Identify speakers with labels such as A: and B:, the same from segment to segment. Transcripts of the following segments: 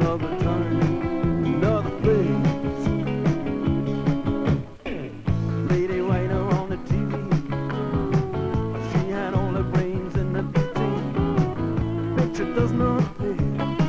A: another time, another place. Lady Writer on the TV, she had all the brains in the 15. Picture does not fit.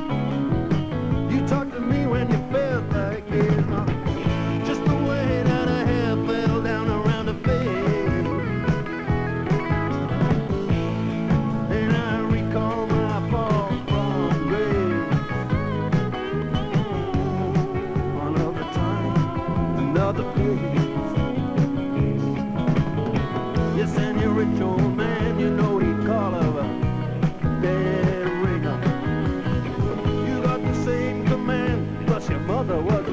A: Yes, and your rich old man, you know he'd call a dead ringer. You got the same command, but your mother was